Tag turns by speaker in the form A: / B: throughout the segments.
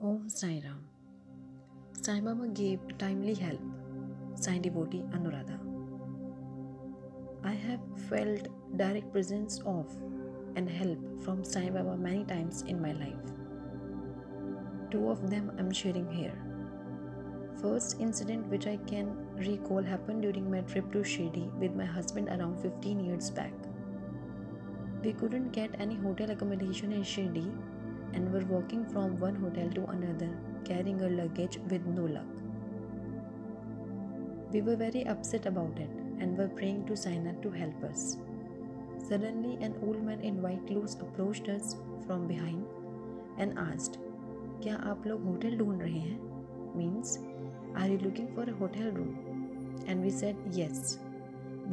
A: Om Sai Ram. Sai Baba gave timely help. Sai devotee Anuradha. I have felt direct presence of and help from Sai Baba many times in my life. Two of them I'm sharing here. First incident which I can recall happened during my trip to Shirdi with my husband around 15 years back. We couldn't get any hotel accommodation in Shirdi and were walking from one hotel to another carrying our luggage with no luck. We were very upset about it and were praying to Sainath to help us. Suddenly, an old man in white clothes approached us from behind and asked, क्या आप लोग hotel ढूंढ रहे हैं means are you looking for a hotel room and we said yes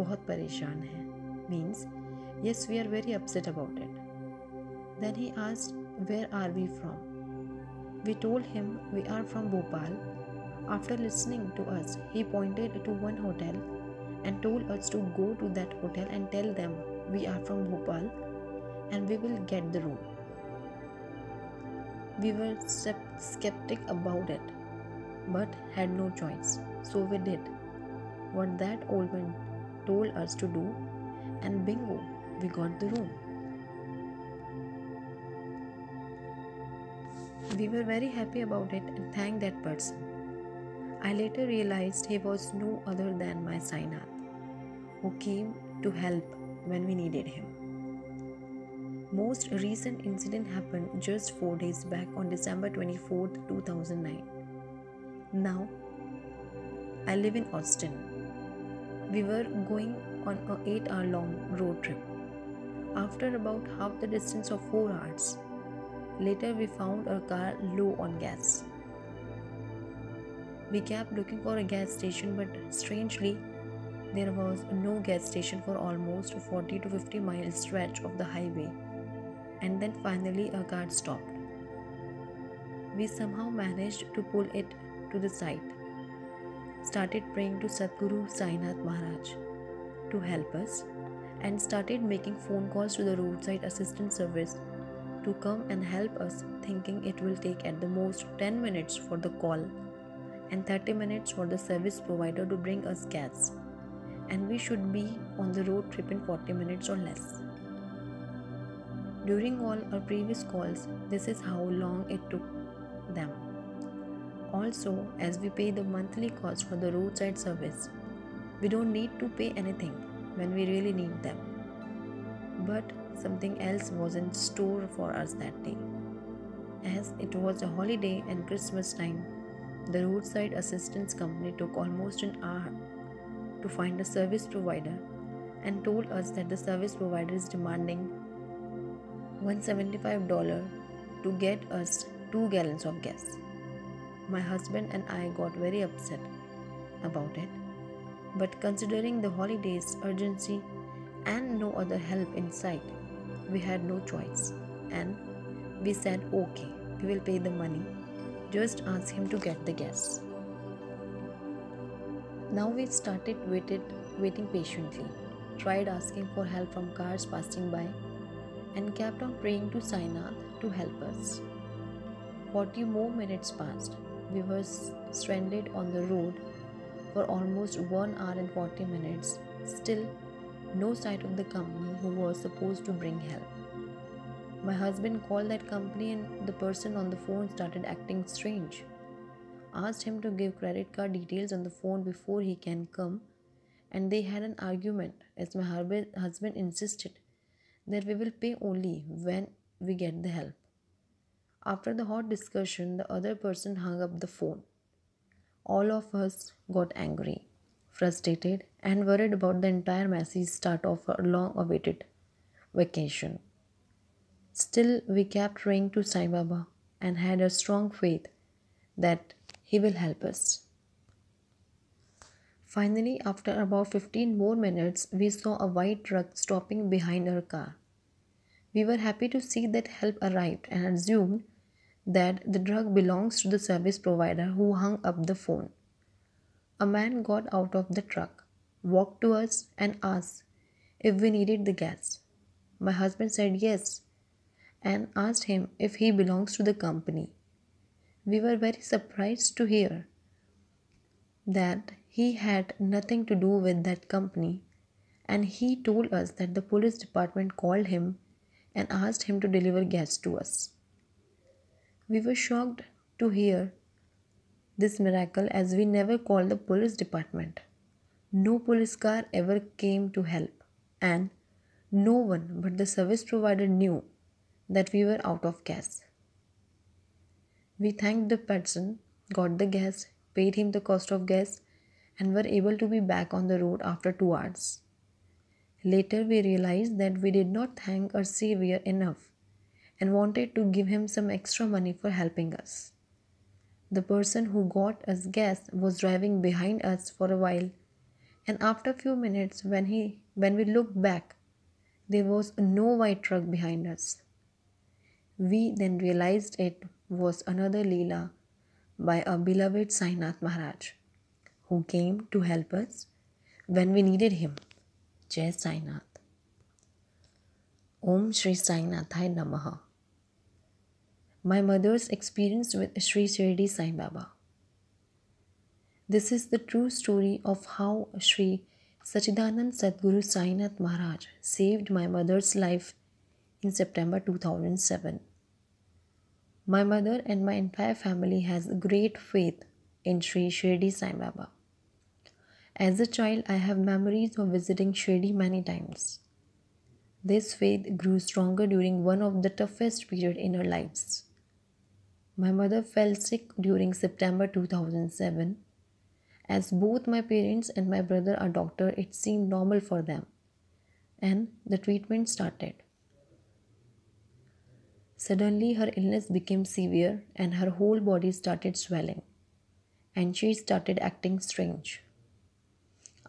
A: बहुत परेशान है means yes we are very upset about it then he asked Where are we from? We told him we are from Bhopal. After listening to us, he pointed to one hotel and told us to go to that hotel and tell them we are from Bhopal and we will get the room. We were skeptic about it but had no choice, so we did what that old man told us to do, and bingo, we got the room. We were very happy about it and thanked that person. I later realized he was no other than my Sainath, who came to help when we needed him. Most recent incident happened just 4 days back on December 24, 2009. Now, I live in Austin. We were going on a 8 hour long road trip. After about half the distance of 4 hours, Later, we found our car low on gas. We kept looking for a gas station, but strangely, there was no gas station for almost 40 to 50 mile stretch of the highway. And then finally, our car stopped. We somehow managed to pull it to the side. Started praying to Sadguru Sainath Maharaj to help us and started making phone calls to the roadside assistance service to come and help us, thinking it will take at the most 10 minutes for the call and 30 minutes for the service provider to bring us gas, and we should be on the road trip in 40 minutes or less. During all our previous calls, this is how long it took them. Also, as we pay the monthly cost for the roadside service, we don't need to pay anything when we really need them. But something else was in store for us that day. As it was a holiday and Christmas time, the roadside assistance company took almost an hour to find a service provider and told us that the service provider is demanding $175 to get us 2 gallons of gas. My husband and I got very upset about it, but considering the holidays urgency and no other help in sight, we had no choice and we said, okay, we will pay the money. Just ask him to get the gas. Now we started waited waiting patiently, tried asking for help from cars passing by, and kept on praying to Sainath to help us. 40 more minutes passed. We were stranded on the road for almost 1 hour and 40 minutes. Still, no sight of the company who was supposed to bring help. My husband called that company and the person on the phone started acting strange. Asked him to give credit card details on the phone before he can come and they had an argument as my husband insisted that we will pay only when we get the help. After the hot discussion, the other person hung up the phone. All of us got angry frustrated, and worried about the entire messy start of a long awaited vacation. Still, we kept praying to Sai Baba and had a strong faith that He will help us. Finally, after about 15 more minutes, we saw a white truck stopping behind our car. We were happy to see that help arrived and assumed that the truck belongs to the service provider who hung up the phone. A man got out of the truck, walked to us, and asked if we needed the gas. My husband said yes and asked him if he belongs to the company. We were very surprised to hear that he had nothing to do with that company and he told us that the police department called him and asked him to deliver gas to us. We were shocked to hear this miracle as we never called the police department. No police car ever came to help, and no one but the service provider knew that we were out of gas. We thanked the person, got the gas, paid him the cost of gas, and were able to be back on the road after two hours. Later, we realized that we did not thank our Savior enough and wanted to give him some extra money for helping us. The person who got us gas was driving behind us for a while, and after a few minutes, when, he, when we looked back, there was no white truck behind us. We then realized it was another Leela by our beloved Sainath Maharaj, who came to help us when we needed him. Jai Sainath. Om Shri Sainathai Namaha. My mother's experience with Sri Shirdi Sai Baba. This is the true story of how Sri Sachidanand Sadguru Sainath Maharaj saved my mother's life in September 2007. My mother and my entire family has great faith in Sri Shirdi Sai Baba. As a child, I have memories of visiting Shirdi many times. This faith grew stronger during one of the toughest periods in our lives. My mother fell sick during September 2007. As both my parents and my brother are doctor, it seemed normal for them, and the treatment started. Suddenly, her illness became severe and her whole body started swelling, and she started acting strange.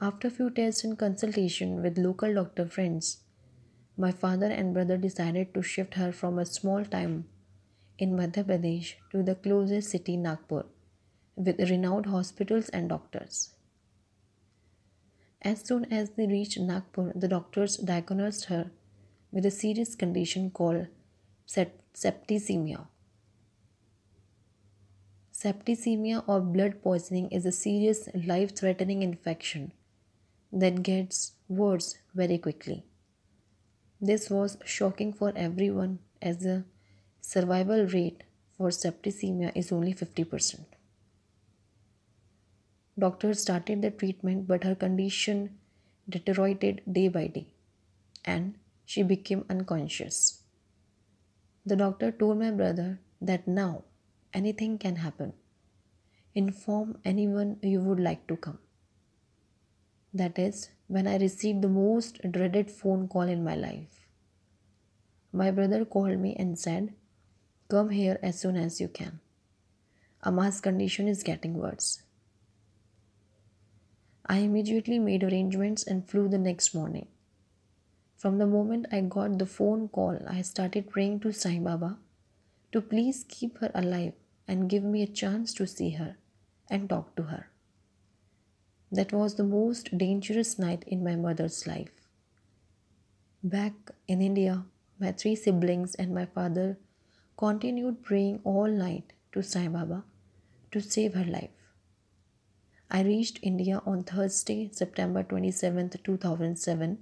A: After few tests and consultation with local doctor friends, my father and brother decided to shift her from a small town in Madhya Pradesh to the closest city Nagpur with renowned hospitals and doctors. As soon as they reached Nagpur, the doctors diagnosed her with a serious condition called septicemia. Septicemia or blood poisoning is a serious life threatening infection that gets worse very quickly. This was shocking for everyone as the survival rate for septicemia is only 50%. Doctors started the treatment, but her condition deteriorated day by day and she became unconscious. The doctor told my brother that now anything can happen. Inform anyone you would like to come. That is when I received the most dreaded phone call in my life. My brother called me and said, Come here as soon as you can. Amma's condition is getting worse. I immediately made arrangements and flew the next morning. From the moment I got the phone call, I started praying to Sai Baba to please keep her alive and give me a chance to see her and talk to her. That was the most dangerous night in my mother's life. Back in India, my three siblings and my father continued praying all night to Sai Baba to save her life. I reached India on Thursday, September 27, 2007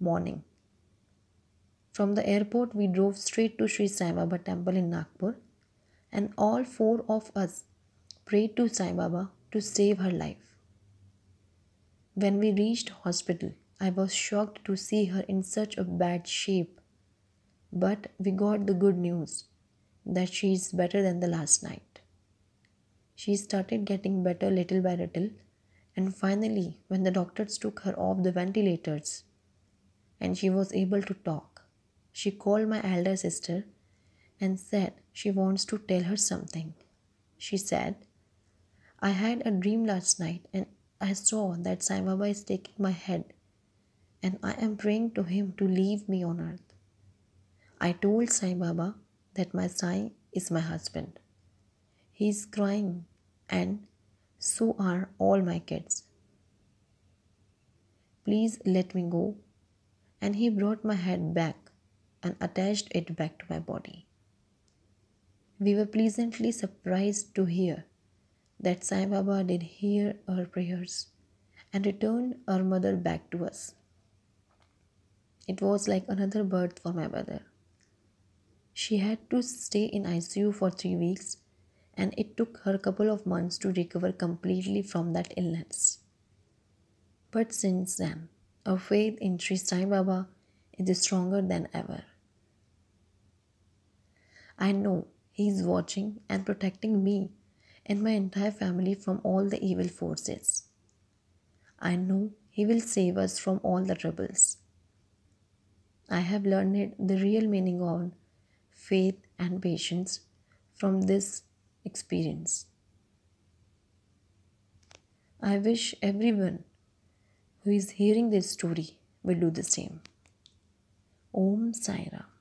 A: morning. From the airport, we drove straight to Sri Sai Baba temple in Nagpur, and all four of us prayed to Sai Baba to save her life. When we reached hospital, I was shocked to see her in such a bad shape. But we got the good news that she is better than the last night. She started getting better little by little, and finally, when the doctors took her off the ventilators, and she was able to talk. She called my elder sister and said she wants to tell her something. She said, I had a dream last night and I saw that Sai Baba is taking my head and I am praying to him to leave me on earth. I told Sai Baba that my Sai is my husband. He is crying and so are all my kids. Please let me go and he brought my head back and attached it back to my body. We were pleasantly surprised to hear that Sai Baba did hear our prayers and returned our mother back to us. It was like another birth for my mother. She had to stay in ICU for three weeks, and it took her a couple of months to recover completely from that illness. But since then, our faith in Sri Sai Baba is stronger than ever. I know He is watching and protecting me and my entire family from all the evil forces. I know He will save us from all the troubles. I have learned the real meaning of faith and patience from this experience. I wish everyone who is hearing this story will do the same. Om Sai Ram.